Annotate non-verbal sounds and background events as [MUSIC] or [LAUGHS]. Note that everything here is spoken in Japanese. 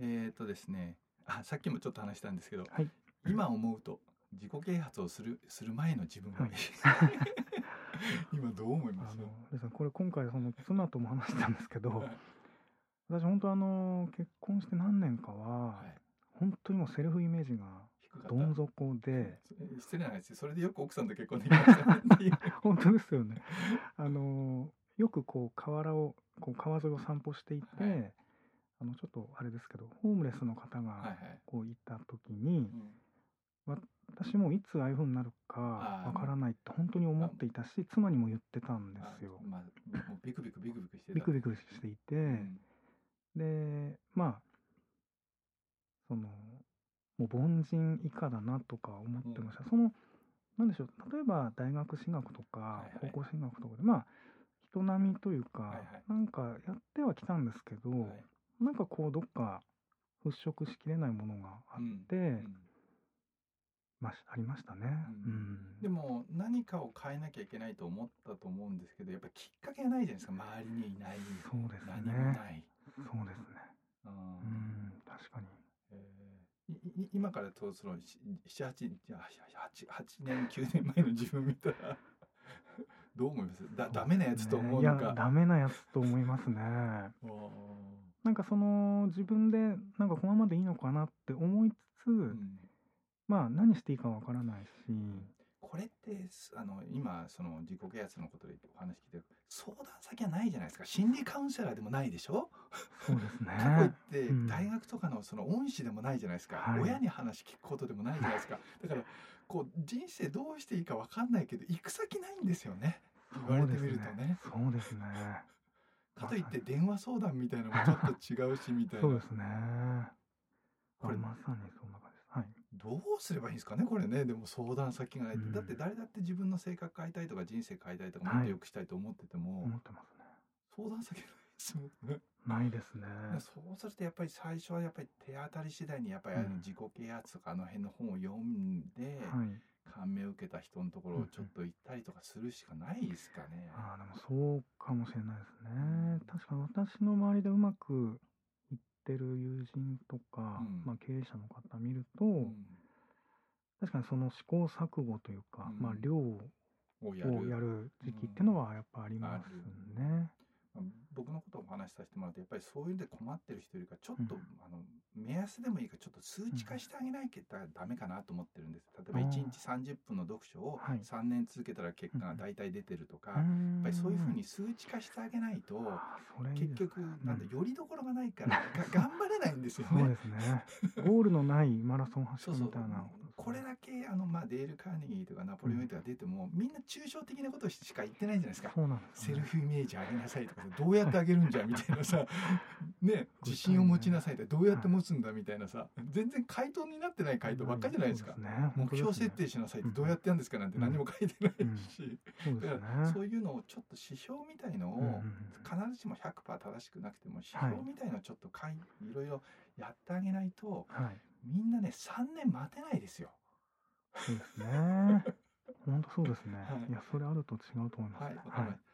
えっ、とですねあさっきもちょっと話したんですけど、はい。今思うと自己啓発をするする前の自分が、はい。[LAUGHS] 今どう思いまあすのですねこれ今回その妻とも話したんですけどはい。私本当あの結婚して何年かははい。本当にもうセルフイメージがどん底で失礼な話それでよく奥さんと結婚できました [LAUGHS] 本当ですよね。あのよくこう河原をこう川沿いを散歩していて、はいあのちょっとあれですけどホームレスの方はいがはい、こういた時に、うん。私もいつああいう風になるかわからないって本当に思っていたし妻にも言ってたんですよ。あ。まあ、ビクビクビクビクしてた。ビクビクしていて、うん。でまあそのもう凡人以下だなとか思ってました、そのなんでしょう例えば大学進学とかはいはい。高校進学とかでまあ人並みというか、はいはい。なんかやってはきたんですけど、はいなんかこうどっか払拭しきれないものがあって、うんまあありましたね。でも何かを変えなきゃいけないと思ったと思うんですけどやっぱきっかけがないじゃないですか。周りにいない。そうですね。何もない、そうですね。うん。うん確かに。えー今からとその78じゃあ8 8年9年前の自分見たらどう思います？だダメなやつと思うのか。いやダメなやつと思いますね。[LAUGHS] おなんかその自分でなんかこのままでいいのかなって思いつつ、ーうん。まあ何していいかわからないし、これってすあの今その自己啓発のことでお話聞いて相談先はないじゃないですか。心理カウンセラーでもないでしょ？そうですね。かといってうん。大学とかのその恩師でもないじゃないですか、はい。親に話聞くことでもないじゃないですか。だからこう人生どうしていいか分かんないけど行く先ないんですよね。言われてみるとね。そうですね。かといって電話相談みたいなのもちょっと違うしみたいな [LAUGHS] そうですね。これあまさにそんな感じです。はい。どうすればいいんですかねこれねでも相談先がないって、うんだって誰だって自分の性格変えたいとか人生変えたいとかはいもっと良くしたいと思ってても、思ってますね。相談先がないですもんねないですね。そうするとやっぱり最初はやっぱり手当たり次第にやっぱりあのうん自己啓発とかあの辺の本を読んではい。感銘を受けた人のところをちょっと行ったりとかするしかないですかね。ああでもそうかもしれないですね。確かに私の周りでうまくいってる友人とか、うん。まあ経営者の方見ると、うん。確かにその試行錯誤というか、うん。まあ量ををやる。時期っていうのはやっぱありますね。まあ僕のことをお話しさせてもらうとやっぱりそういうんで困ってる人よりかちょっと、うん。あの目安でもいいからちょっと数値化してあげないとダメかなと思ってるんです。例えばあー1日30分の読書をはい3年続けたら結果が大体出てるとか、ややっぱりそういうふうに数値化してあげないと結局なんだよりどころがないからが頑張れないんですよね。そうですね。ゴールのないマラソン走そうそうるみたいな。これだけあの、まあ、デール・カーネギーとかナポレオンとか出ても、みんな抽象的なことしか言ってないじゃないですか。そうなんですセル。フイメージ上げなさいとかさどうやって上げるんじゃみたいなさ [LAUGHS] ね自信を持ちなさいってどうやって持つんだみたいなさ全然回答になってない回答ばっかりじゃないですかそう。ね目標設定しなさいってどうやってやるんですかなんて何も書いてないし、そうですだからね。そういうのをちょっと指標みたいのを、うんうんうん必ずしも100%正しくなくても指標みたいのをちょっとかいいろいろやってあげないとはい。みんなね3年待てないですよ。そうですね。本当そうですね。[LAUGHS] はいいや、それあると違うと思います。はい、わかりました